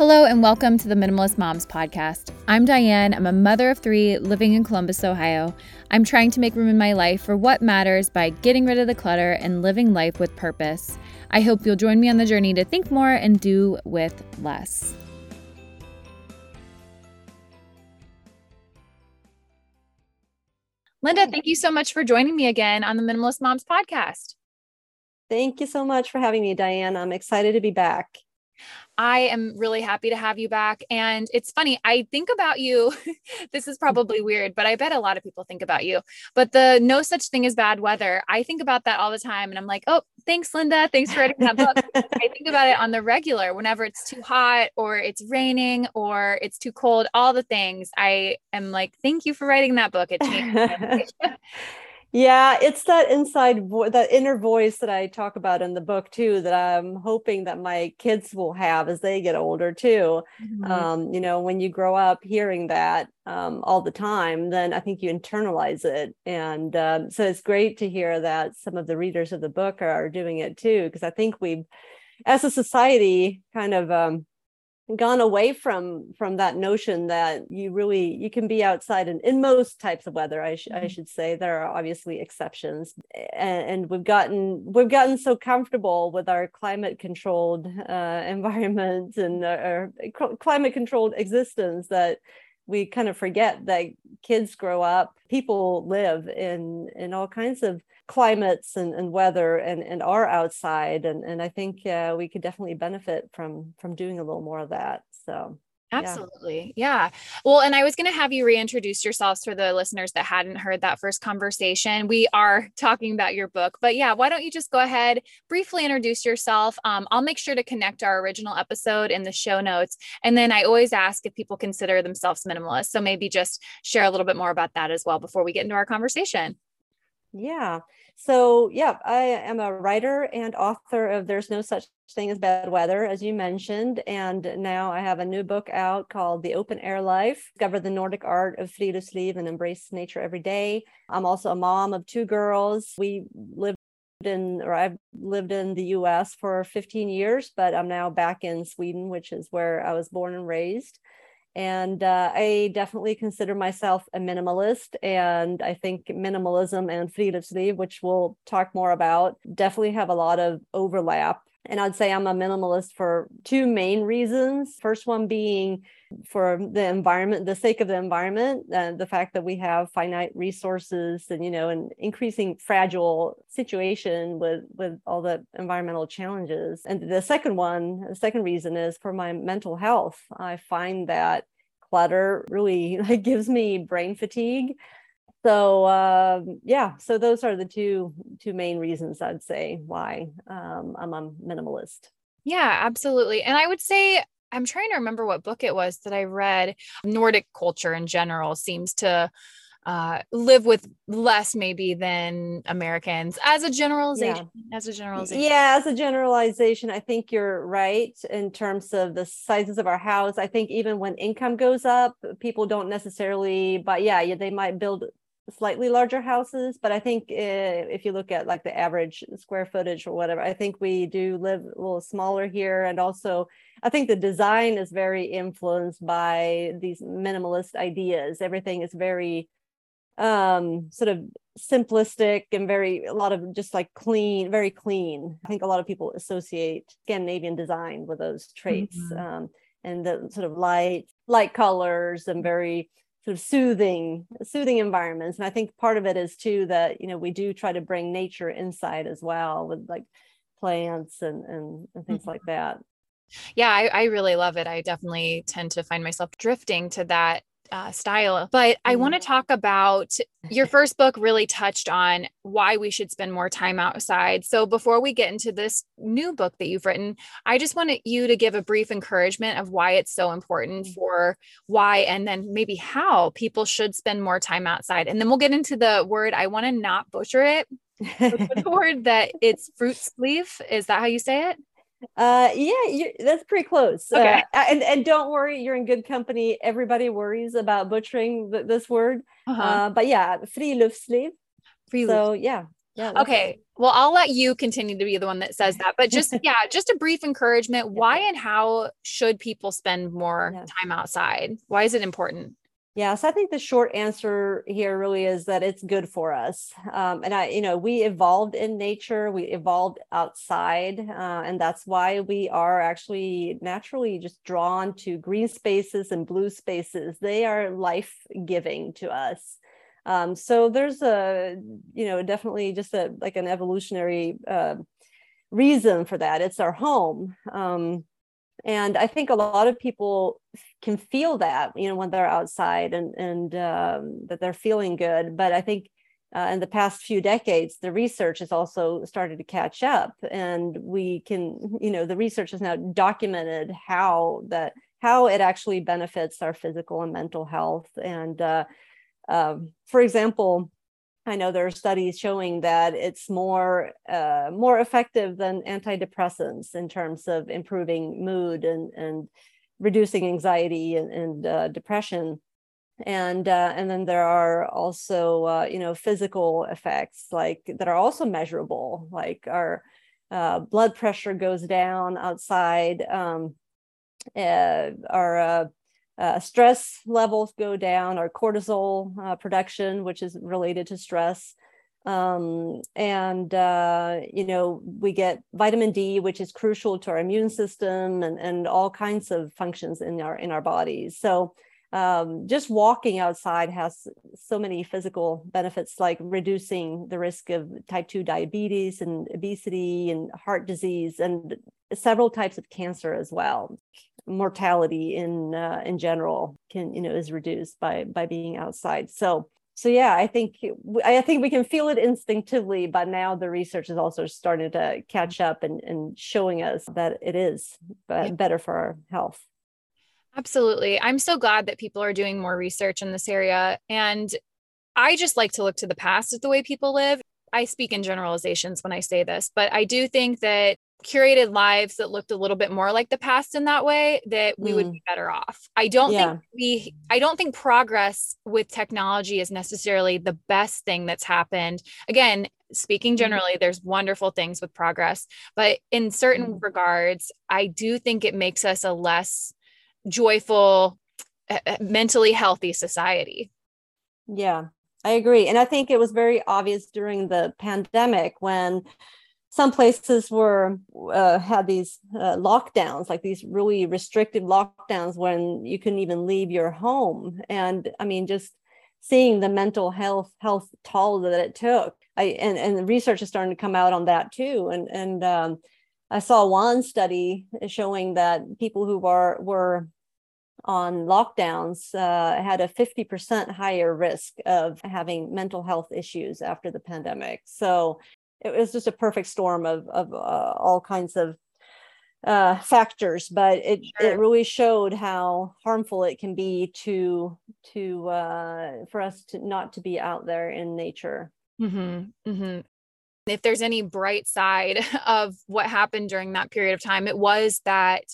Hello, and welcome to the Minimalist Moms Podcast. I'm Diane. I'm a mother of three living in Columbus, Ohio. I'm trying to make room in my life for what matters by getting rid of the clutter and living life with purpose. I hope you'll join me on the journey to think more and do with less. Linda, thank you so much for joining me again on the Minimalist Moms Podcast. Thank you so much for having me, Diane. I'm excited to be back. I am really happy to have you back. And it's funny, I think about you. this is probably weird, but I bet a lot of people think about you. But the no such thing as bad weather, I think about that all the time. And I'm like, oh, thanks, Linda. Thanks for writing that book. I think about it on the regular whenever it's too hot or it's raining or it's too cold, all the things. I am like, thank you for writing that book. It changed. Yeah, it's that inside that inner voice that I talk about in the book too that I'm hoping that my kids will have as they get older too. Mm-hmm. Um, you know, when you grow up hearing that um, all the time, then I think you internalize it, and um, so it's great to hear that some of the readers of the book are doing it too, because I think we've, as a society, kind of um, gone away from from that notion that you really you can be outside in, in most types of weather I, sh- mm-hmm. I should say there are obviously exceptions and, and, we've gotten we've gotten so comfortable with our climate controlled uh, environment and our, our climate controlled existence that we kind of forget that kids grow up people live in in all kinds of climates and, and weather and, and are outside and, and i think uh, we could definitely benefit from from doing a little more of that so Absolutely. Yeah. yeah. Well, and I was going to have you reintroduce yourselves for the listeners that hadn't heard that first conversation. We are talking about your book, but yeah, why don't you just go ahead, briefly introduce yourself? Um, I'll make sure to connect our original episode in the show notes. And then I always ask if people consider themselves minimalist. So maybe just share a little bit more about that as well before we get into our conversation. Yeah. So, yeah, I am a writer and author of There's No Such Thing as Bad Weather, as you mentioned. And now I have a new book out called The Open Air Life Discover the Nordic Art of Friluftsliv and Embrace Nature Every Day. I'm also a mom of two girls. We lived in, or I've lived in the US for 15 years, but I'm now back in Sweden, which is where I was born and raised and uh, I definitely consider myself a minimalist. And I think minimalism and friluftsliv, which we'll talk more about, definitely have a lot of overlap. And I'd say I'm a minimalist for two main reasons. First one being for the environment, the sake of the environment, and the fact that we have finite resources and, you know, an increasing fragile situation with, with all the environmental challenges. And the second one, the second reason is for my mental health. I find that clutter really like, gives me brain fatigue so um, yeah so those are the two two main reasons i'd say why um, i'm a minimalist yeah absolutely and i would say i'm trying to remember what book it was that i read nordic culture in general seems to uh, live with less maybe than Americans as a generalization. Yeah. As a generalization. Yeah, as a generalization, I think you're right in terms of the sizes of our house. I think even when income goes up, people don't necessarily, but yeah, they might build slightly larger houses but i think eh, if you look at like the average square footage or whatever i think we do live a little smaller here and also i think the design is very influenced by these minimalist ideas everything is very um, sort of simplistic and very a lot of just like clean, very clean. I think a lot of people associate Scandinavian design with those traits mm-hmm. um, and the sort of light, light colors and very sort of soothing, soothing environments. And I think part of it is too that you know we do try to bring nature inside as well with like plants and and, and things mm-hmm. like that. Yeah, I, I really love it. I definitely tend to find myself drifting to that uh, style. But I want to mm-hmm. talk about your first book, really touched on why we should spend more time outside. So before we get into this new book that you've written, I just wanted you to give a brief encouragement of why it's so important mm. for why and then maybe how people should spend more time outside. And then we'll get into the word. I want to not butcher it. the word that it's fruit sleeve. Is that how you say it? Uh, yeah, that's pretty close. Uh, okay. Uh, and and don't worry, you're in good company. Everybody worries about butchering th- this word. Uh-huh. Uh, but yeah, free friluftsliv. Free So yeah, Yeah. Okay. Well, I'll let you continue to be the one that says that. But just, yeah, just a brief encouragement. Why and how should people spend more yeah. time outside? Why is it important? Yeah, so I think the short answer here really is that it's good for us. Um, and I, you know, we evolved in nature, we evolved outside, uh, and that's why we are actually naturally just drawn to green spaces and blue spaces. They are life giving to us. Um, so there's a, you know, definitely just a like an evolutionary uh, reason for that. It's our home. Um, and i think a lot of people can feel that you know when they're outside and and um, that they're feeling good. But i think uh, in the past few decades the research has also started to catch up. And we can you know the research has now documented how that how it actually benefits our physical and mental health. And uh, uh, for example I know there are studies showing that it's more uh, more effective than antidepressants in terms of improving mood and and reducing anxiety and, and uh, depression. And uh, and then there are also uh, you know physical effects like that are also measurable, like our uh, blood pressure goes down outside, um, uh, our uh, stress levels go down, our cortisol uh, production, which is related to stress. Um, and, uh, you know, we get vitamin D, which is crucial to our immune system and, and all kinds of functions in our, in our bodies. So um, just walking outside has so many physical benefits, like reducing the risk of type 2 diabetes and obesity and heart disease and several types of cancer as well mortality in uh, in general can you know is reduced by by being outside. So so yeah i think i think we can feel it instinctively but now the research is also starting to catch up and, and showing us that it is better for our health. Absolutely. I'm so glad that people are doing more research in this area and i just like to look to the past at the way people live. I speak in generalizations when I say this, but I do think that curated lives that looked a little bit more like the past in that way that we mm. would be better off. I don't yeah. think we I don't think progress with technology is necessarily the best thing that's happened. Again, speaking mm-hmm. generally there's wonderful things with progress, but in certain mm. regards I do think it makes us a less joyful mentally healthy society. Yeah. I agree. And I think it was very obvious during the pandemic when some places were uh, had these uh, lockdowns like these really restrictive lockdowns when you couldn't even leave your home. And i mean just seeing the mental health health toll that it took. I and, and the research is starting to come out on that too. And and um, i saw one study showing that people who were were on lockdowns uh, had a 50% higher risk of having mental health issues after the pandemic. So it was just a perfect storm of of uh, all kinds of uh, factors, but it sure. it really showed how harmful it can be to to uh, for us to not to be out there in nature. Mm-hmm. Mm-hmm. If there's any bright side of what happened during that period of time, it was that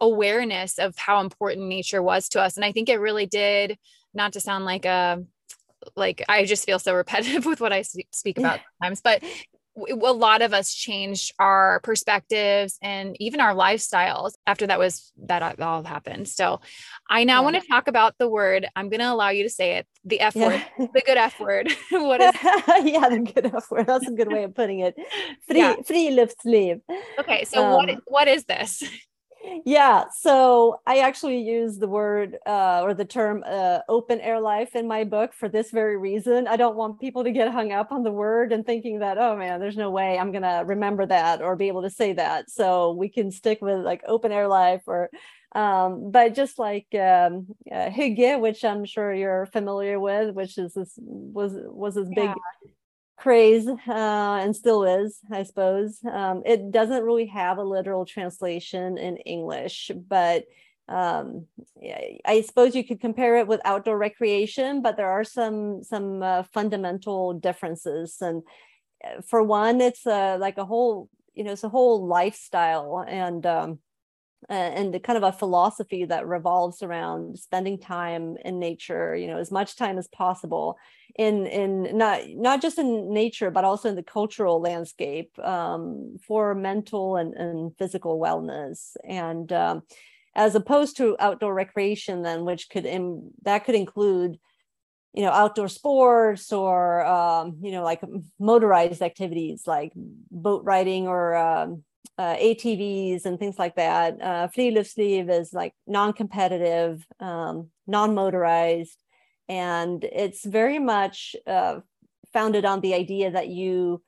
awareness of how important nature was to us, and I think it really did. Not to sound like a like I just feel so repetitive with what I speak about sometimes, but a lot of us changed our perspectives and even our lifestyles after that was that all happened. So I now yeah. want to talk about the word. I'm going to allow you to say it, the F yeah. word, the good F word. what is Yeah, the good F word. That's a good way of putting it. Free yeah. friluftsliv. Okay, so um, what what is this? Yeah so i actually use the word uh, or the term uh, open air life in my book for this very reason. I don't want people to get hung up on the word and thinking that oh man there's no way i'm gonna remember that or be able to say that. So we can stick with like open air life or um, but just like um, uh, hygge, which i'm sure you're familiar with which is this was was this big craze uh, and still is, I suppose. Um, it doesn't really have a literal translation in English, but um, I suppose you could compare it with outdoor recreation, but there are some some uh, fundamental differences. And uh, for one, it's a, like a whole, you know, it's a whole lifestyle and um, uh, and kind of a philosophy that revolves around spending time in nature you know as much time as possible in in not not just in nature but also in the cultural landscape um, for mental and, and physical wellness. And um, as opposed to outdoor recreation then which could in, that could include you know outdoor sports or um, you know like motorized activities like boat riding or um, uh, ATVs and things like that. Uh, Friluftsliv is like non-competitive, um, non-motorized, and it's very much uh, founded on the idea that you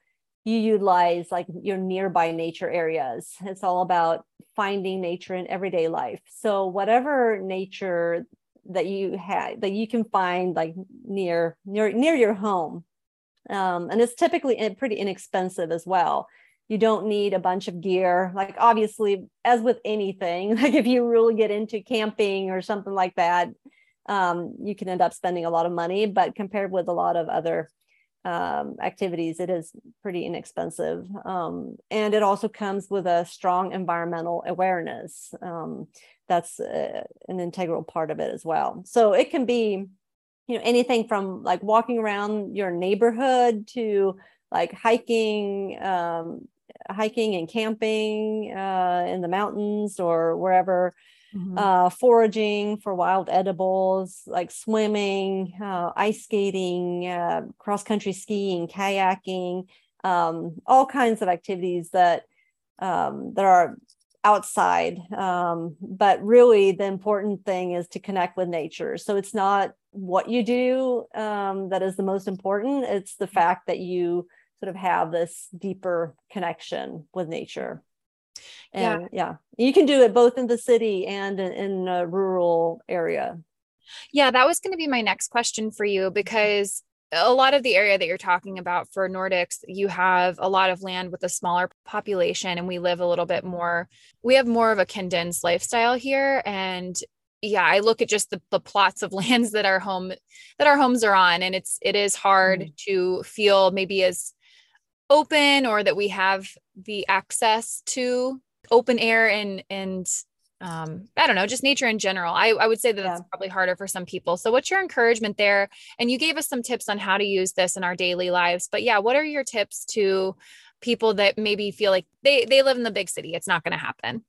you utilize like your nearby nature areas. It's all about finding nature in everyday life. So whatever nature that you have that you can find like near near near your home, um, and it's typically pretty inexpensive as well you don't need a bunch of gear. Like obviously as with anything like if you really get into camping or something like that um, you can end up spending a lot of money but compared with a lot of other um, activities it is pretty inexpensive. Um, and it also comes with a strong environmental awareness. Um, that's uh, an integral part of it as well. So it can be you know anything from like walking around your neighborhood to like hiking um, hiking and camping uh, in the mountains or wherever, mm-hmm. uh, foraging for wild edibles, like swimming, uh, ice skating, uh, cross country skiing, kayaking, um, all kinds of activities that um, that are outside. Um, but really, the important thing is to connect with nature. So it's not what you do um, that is the most important; it's the fact that you sort of have this deeper connection with nature and yeah, yeah. you can do it both in the city and in, in a rural area yeah that was going to be my next question for you because a lot of the area that you're talking about for nordics you have a lot of land with a smaller population and we live a little bit more we have more of a condensed lifestyle here and yeah i look at just the, the plots of lands that our home that our homes are on and it's it is hard mm-hmm. to feel maybe as open or that we have the access to open air and and um, I don't know, just nature in general. I, I would say that that's probably harder for some people. So, what's your encouragement there? And you gave us some tips on how to use this in our daily lives. But yeah, what are your tips to people that maybe feel like they they live in the big city? It's not going to happen.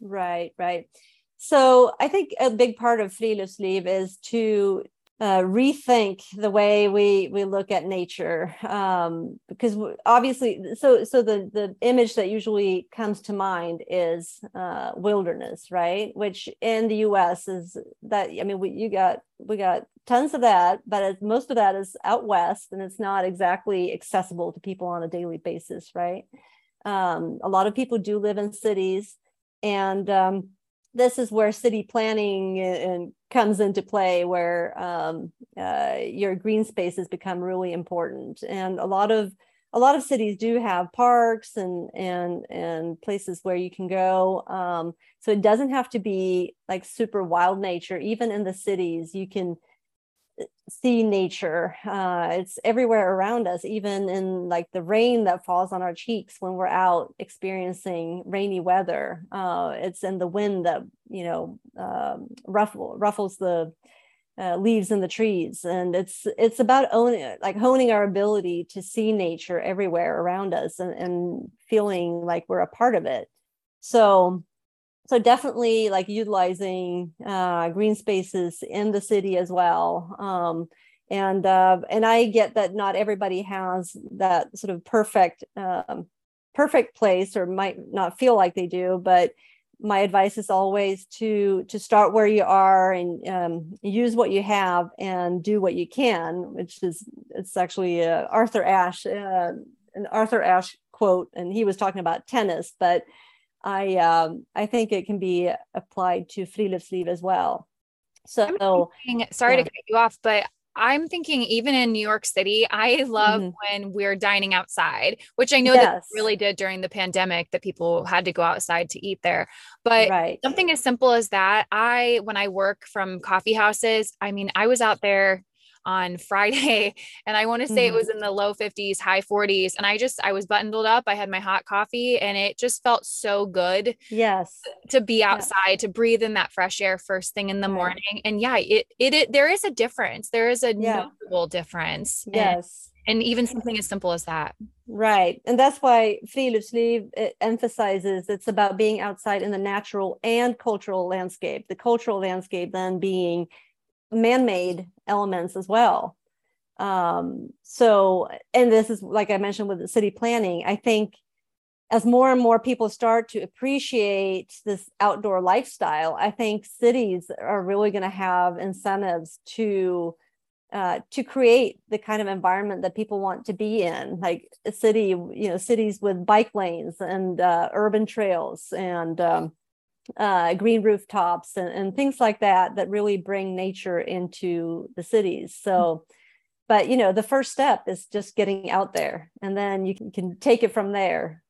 Right, right. So, I think a big part of Friluftsliv is to uh, rethink the way we we look at nature um, because obviously so so the the image that usually comes to mind is uh, wilderness right? Which in the US is that I mean we you got we got tons of that but most of that is out west and it's not exactly accessible to people on a daily basis right? Um, a lot of people do live in cities and um, this is where city planning and comes into play where um, uh, your green spaces become really important. And a lot of a lot of cities do have parks and and and places where you can go. Um, so it doesn't have to be like super wild nature. Even in the cities you can see nature. Uh, it's everywhere around us, even in like the rain that falls on our cheeks when we're out experiencing rainy weather. Uh, it's in the wind that you know um, ruffle, ruffles the uh, leaves in the trees, and it's it's about owning, like honing our ability to see nature everywhere around us and, and feeling like we're a part of it. So so definitely like utilizing uh, green spaces in the city as well um, and uh, and i get that not everybody has that sort of perfect um, perfect place or might not feel like they do but my advice is always to to start where you are and um, use what you have and do what you can which is it's actually uh, arthur ashe uh, an arthur ashe quote and he was talking about tennis but I um, I think it can be applied to friluftsliv as well. So thinking, sorry yeah. to cut you off, but I'm thinking even in New York City, I love mm-hmm. when we're dining outside, which I know yes. that really did during the pandemic that people had to go outside to eat there. But right. something as simple as that, I when I work from coffee houses, I mean, I was out there on Friday and I want to say mm-hmm. it was in the low 50s, high 40s and I just I was buttoned up. I had my hot coffee and it just felt so good. Yes. To be outside, yeah. to breathe in that fresh air first thing in the right. morning. And yeah, it, it, it there is a difference. There is a yeah. notable difference. Yes. And, and even something as simple as that. Right. And that's why Friluftsliv emphasizes it's about being outside in the natural and cultural landscape. The cultural landscape then being man-made elements as well. Um, so, and this is like I mentioned with the city planning, I think as more and more people start to appreciate this outdoor lifestyle, I think cities are really going to have incentives to uh, to create the kind of environment that people want to be in, like a city, you know, cities with bike lanes and uh, urban trails and um, uh, green rooftops and, and things like that that really bring nature into the cities. So, but you know, the first step is just getting out there, and then you can, can take it from there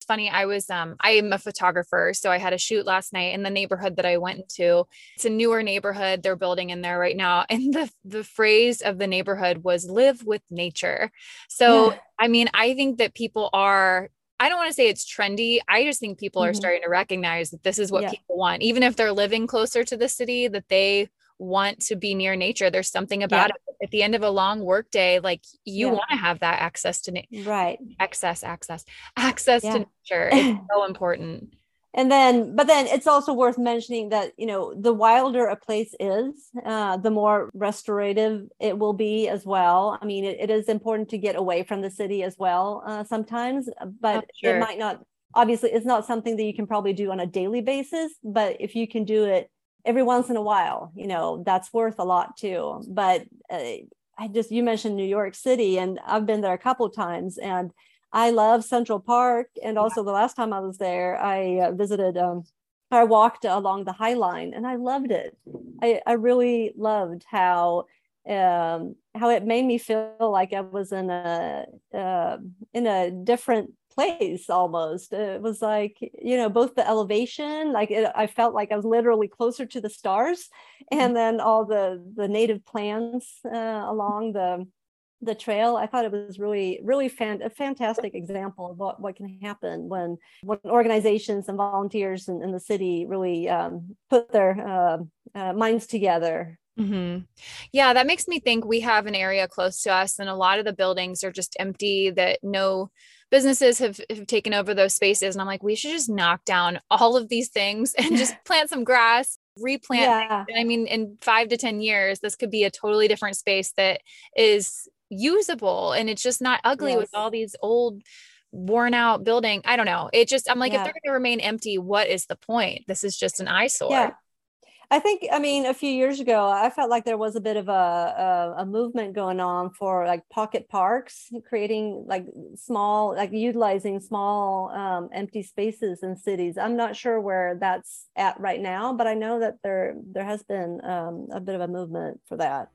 It's funny. I was um I am a photographer, so I had a shoot last night in the neighborhood that I went to. It's a newer neighborhood they're building in there right now, and the the phrase of the neighborhood was "live with nature." So yeah. I mean, I think that people are I don't want to say it's trendy. I just think people mm-hmm. are starting to recognize that this is what yeah. people want, even if they're living closer to the city, that they want to be near nature. There's something about yeah. it. At the end of a long work day, like you yeah. want to have that access to nature. Right. Access, access, access to nature. It's so important. And then, but then it's also worth mentioning that, you know, the wilder a place is, uh, the more restorative it will be as well. I mean, it, it is important to get away from the city as well uh, sometimes, but oh, sure. it might not, obviously, it's not something that you can probably do on a daily basis. But if you can do it every once in a while you know that's worth a lot too but uh, i just you mentioned new york city and i've been there a couple times and i love central park and also the last time i was there i uh, visited um, i walked along the high line and i loved it. I, I really loved how um, how it made me feel like i was in a uh, in a different place almost. It was like you know both the elevation like it, i felt like i was literally closer to the stars mm-hmm. and then all the the native plants uh, along the the trail i thought it was really really fan- a fantastic example of what, what can happen when when organizations and volunteers in, in the city really um, put their uh, uh, minds together Mm-hmm. Yeah, that makes me think we have an area close to us, and a lot of the buildings are just empty that no businesses have, have taken over those spaces. And I'm like, we should just knock down all of these things and just plant some grass, replant. Yeah. I mean, in five to 10 years, this could be a totally different space that is usable and it's just not ugly yes. with all these old worn out building. I don't know. It just, I'm like, yeah. if they're going to remain empty, what is the point? This is just an eyesore. Yeah. I think, I mean, a few years ago, I felt like there was a bit of a, a, a, movement going on for like pocket parks, creating like small, like utilizing small um, empty spaces in cities. I'm not sure where that's at right now, but I know that there there has been um, a bit of a movement for that.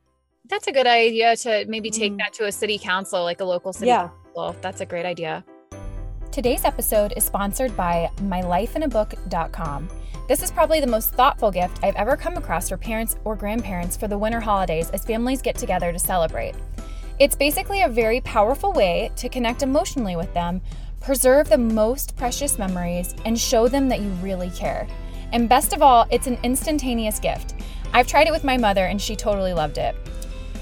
That's a good idea to maybe take mm. that to a city council, like a local city yeah. council. That's a great idea. Today's episode is sponsored by mylifeinabook.com. This is probably the most thoughtful gift I've ever come across for parents or grandparents for the winter holidays as families get together to celebrate. It's basically a very powerful way to connect emotionally with them, preserve the most precious memories, and show them that you really care. And best of all, it's an instantaneous gift. I've tried it with my mother and she totally loved it.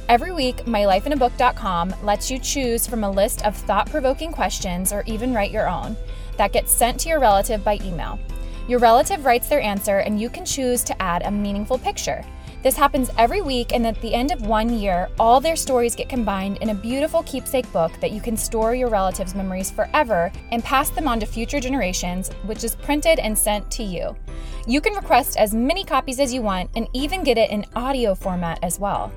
Every week, mylifeinabook.com lets you choose from a list of thought provoking questions or even write your own that gets sent to your relative by email. Your relative writes their answer, and you can choose to add a meaningful picture. This happens every week, and at the end of one year, all their stories get combined in a beautiful keepsake book that you can store your relatives' memories forever and pass them on to future generations, which is printed and sent to you. You can request as many copies as you want and even get it in audio format as well.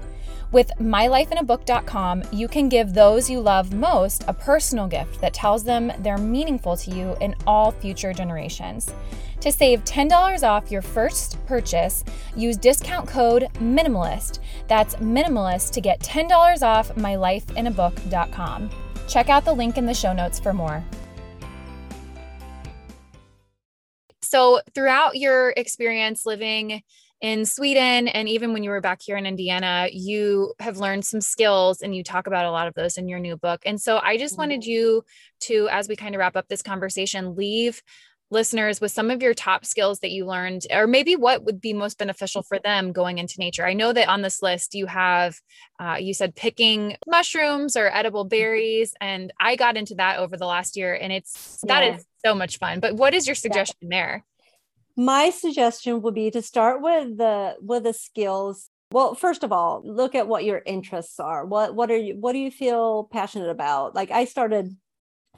With mylifeinabook.com, you can give those you love most a personal gift that tells them they're meaningful to you in all future generations. To save $10 off your first purchase, use discount code MINIMALIST. That's MINIMALIST to get $10 off mylifeinabook.com. Check out the link in the show notes for more. So, throughout your experience living in Sweden and even when you were back here in Indiana, you have learned some skills and you talk about a lot of those in your new book. And so I just wanted mm-hmm. you to, as we kind of wrap up this conversation, leave listeners with some of your top skills that you learned or maybe what would be most beneficial for them going into nature i know that on this list you have uh, you said picking mushrooms or edible mm-hmm. berries and i got into that over the last year and it's that yeah. is so much fun but what is your suggestion yeah. there my suggestion would be to start with the with the skills. Well first of all look at what your interests are. What what are you what do you feel passionate about? Like i started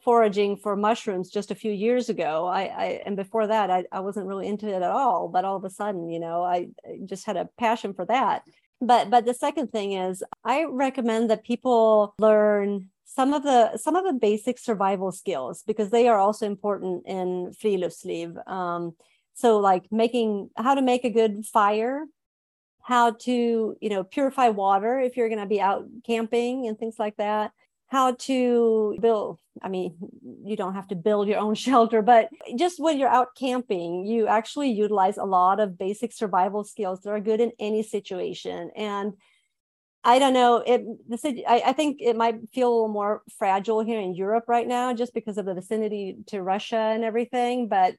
foraging for mushrooms just a few years ago. I, I and before that I, I wasn't really into it at all but all of a sudden you know i just had a passion for that. But but the second thing is i recommend that people learn some of the some of the basic survival skills because they are also important in friluftsliv. Um, so like making how to make a good fire how to you know purify water if you're going to be out camping and things like that how to build i mean you don't have to build your own shelter but just when you're out camping you actually utilize a lot of basic survival skills that are good in any situation and I don't know. It the I, I think it might feel a little more fragile here in Europe right now, just because of the vicinity to Russia and everything. But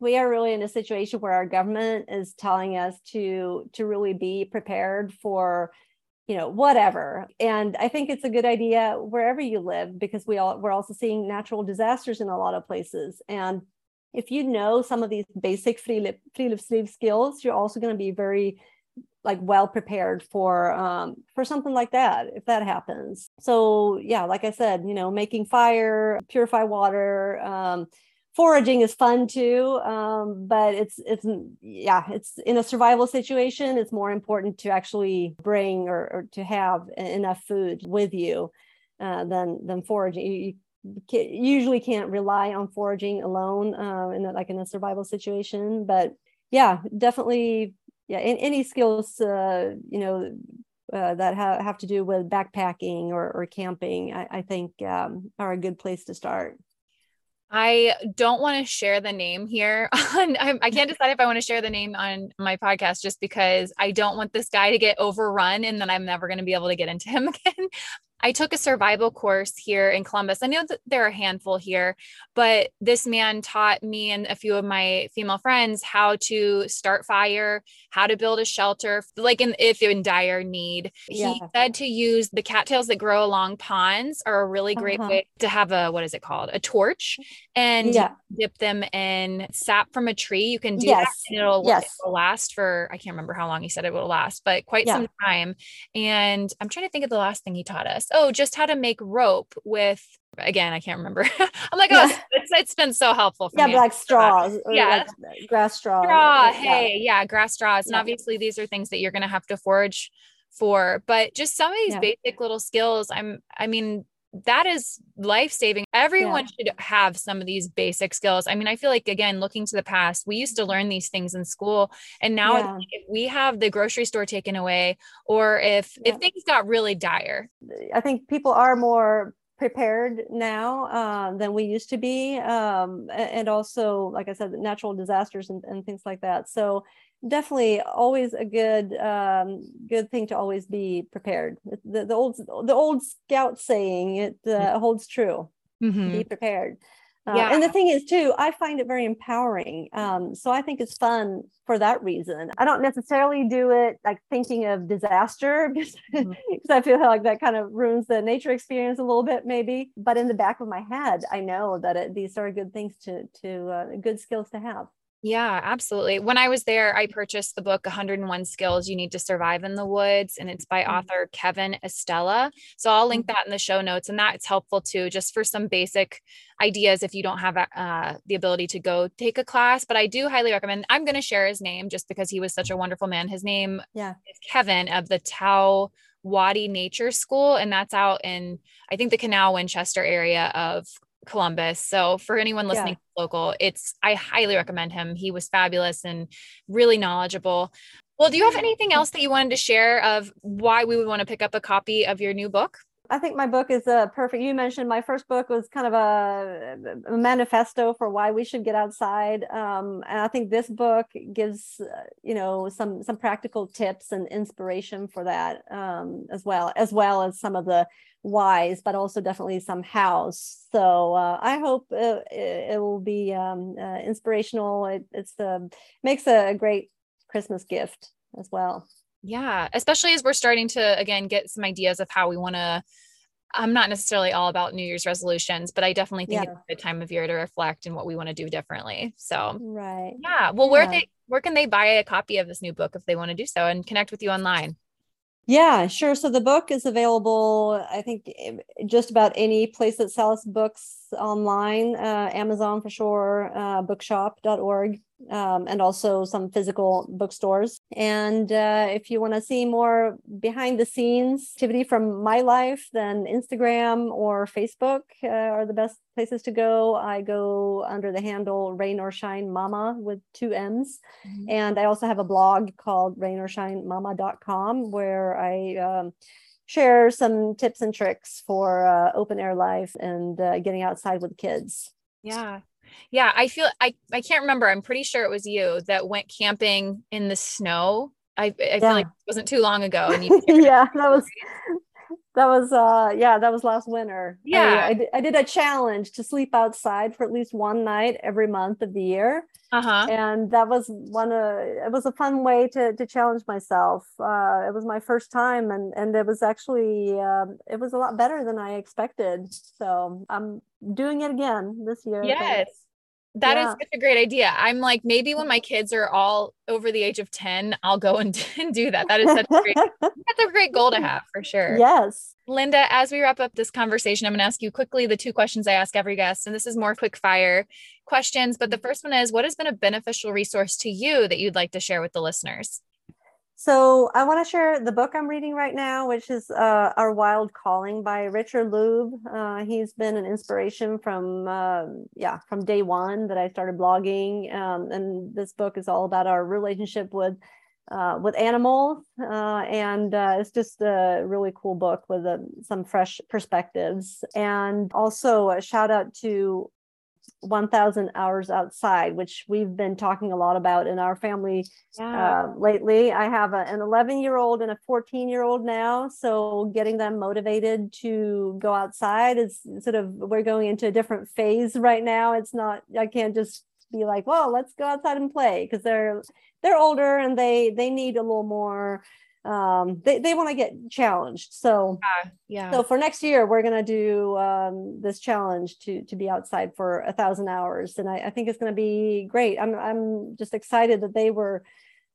we are really in a situation where our government is telling us to to really be prepared for you know whatever. And i think it's a good idea wherever you live because we all we're also seeing natural disasters in a lot of places. And if you know some of these basic friluftsliv skills you're also going to be very like well prepared for um, for something like that if that happens. So yeah like i said you know making fire purify water um, foraging is fun too um, but it's it's yeah it's in a survival situation it's more important to actually bring or, or to have enough food with you uh, than than foraging. You, you usually can't rely on foraging alone uh, in a, like in a survival situation but yeah definitely yeah in, any skills uh, you know uh, that ha- have to do with backpacking or, or camping I, I think um, are a good place to start I don't want to share the name here. On, I, I can't decide if I want to share the name on my podcast just because I don't want this guy to get overrun and then I'm never going to be able to get into him again. I took a survival course here in Columbus. I know that there are a handful here, but this man taught me and a few of my female friends how to start fire, how to build a shelter, like in, if in dire need. Yeah. He said to use the cattails that grow along ponds are a really great uh-huh. way to have a what is it called? A torch and yeah. dip them in sap from a tree. You can do yes. that and it'll, yes. it'll, last for I can't remember how long he said it will last, but quite yeah. some time. And I'm trying to think of the last thing he taught us oh, just how to make rope with again, I can't remember. I'm like, oh, yeah. it's, it's been so helpful. yeah, me. Yeah, like straws. Yeah, like grass straw. Straw. Hey, yeah. yeah, grass straws. And obviously, these are things that you're going to have to forage for. But just some of these basic little skills. I'm. I mean, that is life saving. Everyone yeah. should have some of these basic skills. I mean, I feel like, again, looking to the past, we used to learn these things in school. And now, yeah. if we have the grocery store taken away, or if, yeah. if things got really dire, I think people are more prepared now uh, than we used to be. Um, and also, like I said, natural disasters and, and things like that. So, definitely always a good um, good thing to always be prepared. The, the old the old scout saying it uh, mm-hmm. holds true. Mm-hmm. Be prepared. Uh, yeah. And the thing is, too, I find it very empowering. Um, so I think it's fun for that reason. I don't necessarily do it like thinking of disaster because mm-hmm. I feel like that kind of ruins the nature experience a little bit, maybe. But in the back of my head, I know that it, these are good things to to uh, good skills to have. Yeah, absolutely. When I was there, I purchased the book 101 Skills You Need to Survive in the Woods, and it's by mm-hmm. author Kevin Estela. So I'll link mm-hmm. that in the show notes, and that's helpful too, just for some basic ideas if you don't have uh, the ability to go take a class. But I do highly recommend, I'm going to share his name just because he was such a wonderful man. His name yeah. is Kevin of the Tau Wadi Nature School, and that's out in, I think, the Canal Winchester area of Columbus. So for anyone listening yeah. local, it's I highly recommend him. He was fabulous and really knowledgeable. Well, do you have anything else that you wanted to share of why we would want to pick up a copy of your new book? I think my book is a perfect. You mentioned my first book was kind of a, a manifesto for why we should get outside, um, and I think this book gives uh, you know some some practical tips and inspiration for that um, as well, as well as some of the whys, but also definitely some hows. So uh, I hope it, it, will be um, uh, inspirational. It it's a, makes a great Christmas gift as well. Yeah, especially as we're starting to again get some ideas of how we want to. I'm not necessarily all about New Year's resolutions, but I definitely think yeah. it's a good time of year to reflect and what we want to do differently. So, right. Yeah. Well, where they where can they buy a copy of this new book if they want to do so and connect with you online? Yeah, sure. So the book is available, I think, just about any place that sells books online, uh, Amazon for sure, uh, bookshop.org um, and also some physical bookstores. And uh, if you want to see more behind the scenes activity from my life, then Instagram or Facebook uh, are the best places to go. I go under the handle Rain or Shine Mama with two M's. Mm-hmm. And I also have a blog called rainorShineMama.com where I um, share some tips and tricks for uh, open air life and uh, getting outside with kids. Yeah. Yeah, I feel I I can't remember. I'm pretty sure it was you that went camping in the snow. I I feel like it wasn't too long ago. And you yeah, that was that was uh yeah that was last winter yeah I, I, did, I did a challenge to sleep outside for at least one night every month of the year uh-huh. And that was one uh it was a fun way to to challenge myself. Uh it was my first time and and it was actually um it was a lot better than i expected. So i'm doing it again this year yes that yeah. is such a great idea. I'm like, maybe when my kids are all over the age of 10, I'll go and, and do that. That is such a great, that's a great goal to have for sure. Yes. Linda, as we wrap up this conversation, I'm going to ask you quickly the two questions I ask every guest. And this is more quick fire questions. But the mm-hmm. first one is what has been a beneficial resource to you that you'd like to share with the listeners? So I want to share the book I'm reading right now, which is uh, Our Wild Calling by Richard Louv. Uh, he's been an inspiration from uh, yeah from day one that I started blogging, um, and this book is all about our relationship with uh, with animals, uh, and uh, it's just a really cool book with some fresh perspectives. And also a shout out to 1000 hours outside which we've been talking a lot about in our family yeah. uh, lately i have a, an 11 year old and a 14 year old now so getting them motivated to go outside is sort of we're going into a different phase right now it's not i can't just be like well let's go outside and play because they're they're older and they they need a little more um they, they want to get challenged so yeah, yeah so for next year we're going to do um this challenge to to be outside for a thousand hours and I, I think it's going to be great i'm i'm just excited that they were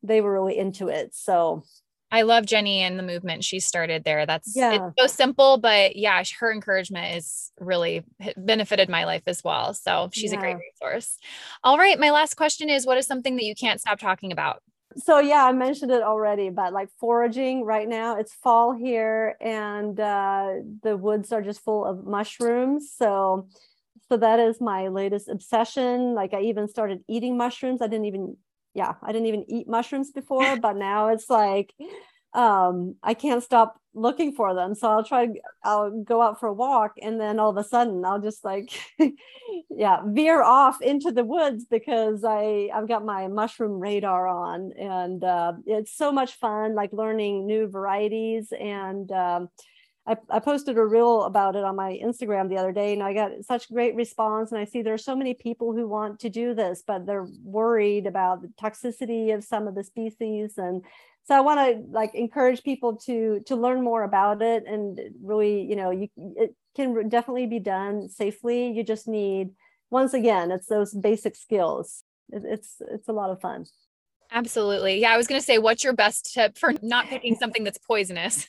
they were really into it so I love Ginny and the movement she started there. That's yeah. so simple, but yeah, her encouragement is really benefited my life as well. So she's yeah. a great resource. All right. My last question is what is something that you can't stop talking about? So yeah i mentioned it already but like foraging right now it's fall here and uh, the woods are just full of mushrooms. So so that is my latest obsession. Like i even started eating mushrooms. I didn't even yeah i didn't even eat mushrooms before but now it's like um, I can't stop looking for them. So I'll try, I'll go out for a walk and then all of a sudden I'll just like, yeah, veer off into the woods because I, I've got my mushroom radar on and uh, it's so much fun, like learning new varieties. And um, I, I posted a reel about it on my Instagram the other day and I got such great response. And I see there are so many people who want to do this, but they're worried about the toxicity of some of the species and so i want to like encourage people to to learn more about it and really you know you it can definitely be done safely. You just need once again it's those basic skills. It, it's it's a lot of fun. Absolutely. Yeah i was going to say what's your best tip for not picking something that's poisonous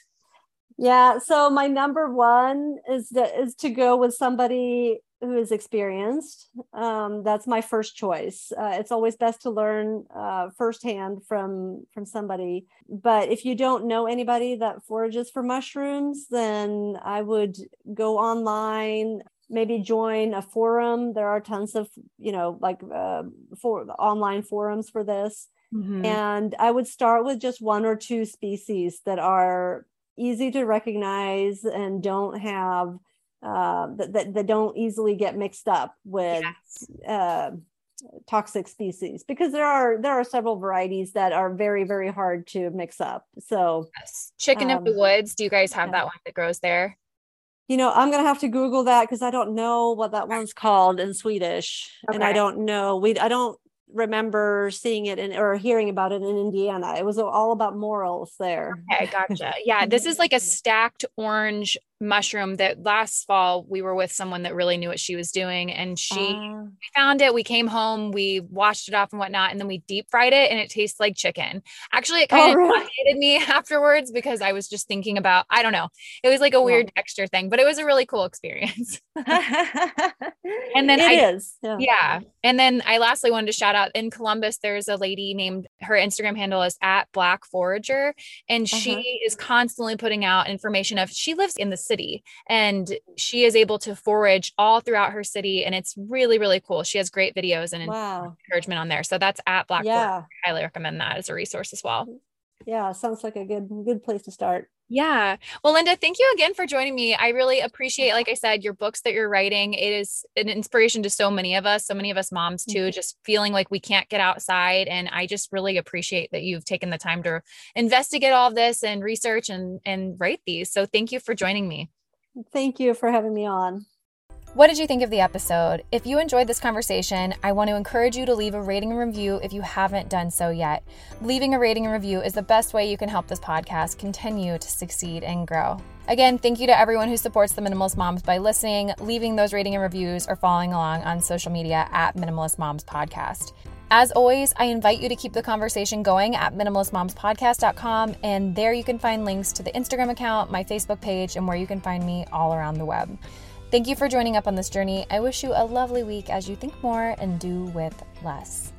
yeah so my number one is that is to go with somebody who is experienced. Um, that's my first choice. Uh, it's always best to learn uh, firsthand from from somebody. But if you don't know anybody that forages for mushrooms, then I would go online. Maybe join a forum. There are tons of you know like uh, for online forums for this. Mm-hmm. And I would start with just one or two species that are easy to recognize and don't have uh, that, that, that don't easily get mixed up with yes. uh, toxic species because there are there are several varieties that are very very hard to mix up so yes. chicken um, of the woods do you guys have yeah. that one that grows there you know i'm gonna have to google that because i don't know what that one's called in swedish okay. and i don't know we i don't remember seeing it in or hearing about it in Indiana. It was all about morels there. Okay, gotcha. Yeah, this is mm-hmm. like a stacked orange mushroom that last fall we were with someone that really knew what she was doing and she uh, found it we came home we washed it off and whatnot and then we deep fried it and it tastes like chicken actually it kind of oh, really? me afterwards because i was just thinking about i don't know it was like a weird yeah. texture thing but it was a really cool experience and then it I, is. Yeah. yeah and then i lastly wanted to shout out in columbus there's a lady named her instagram handle is at black forager and uh-huh. she is constantly putting out information of she lives in the city and she is able to forage all throughout her city and it's really really cool. She has great videos and wow. encouragement on there. So that's at black yeah. i highly recommend that as a resource as well. Yeah sounds like a good good place to start yeah. Well, Linda, thank you again for joining me. I really appreciate, like I said, your books that you're writing. It is an inspiration to so many of us, so many of us moms too, mm-hmm. just feeling like we can't get outside. And I just really appreciate that you've taken the time to investigate all of this and research and and write these. So thank you for joining me. Thank you for having me on. What did you think of the episode? If you enjoyed this conversation, I want to encourage you to leave a rating and review if you haven't done so yet. Leaving a rating and review is the best way you can help this podcast continue to succeed and grow. Again, thank you to everyone who supports the Minimalist Moms by listening, leaving those rating and reviews, or following along on social media at Minimalist Moms Podcast. As always, I invite you to keep the conversation going at minimalistmomspodcast.com, and there you can find links to the Instagram account, my Facebook page, and where you can find me all around the web. Thank you for joining up on this journey. I wish you a lovely week as you think more and do with less.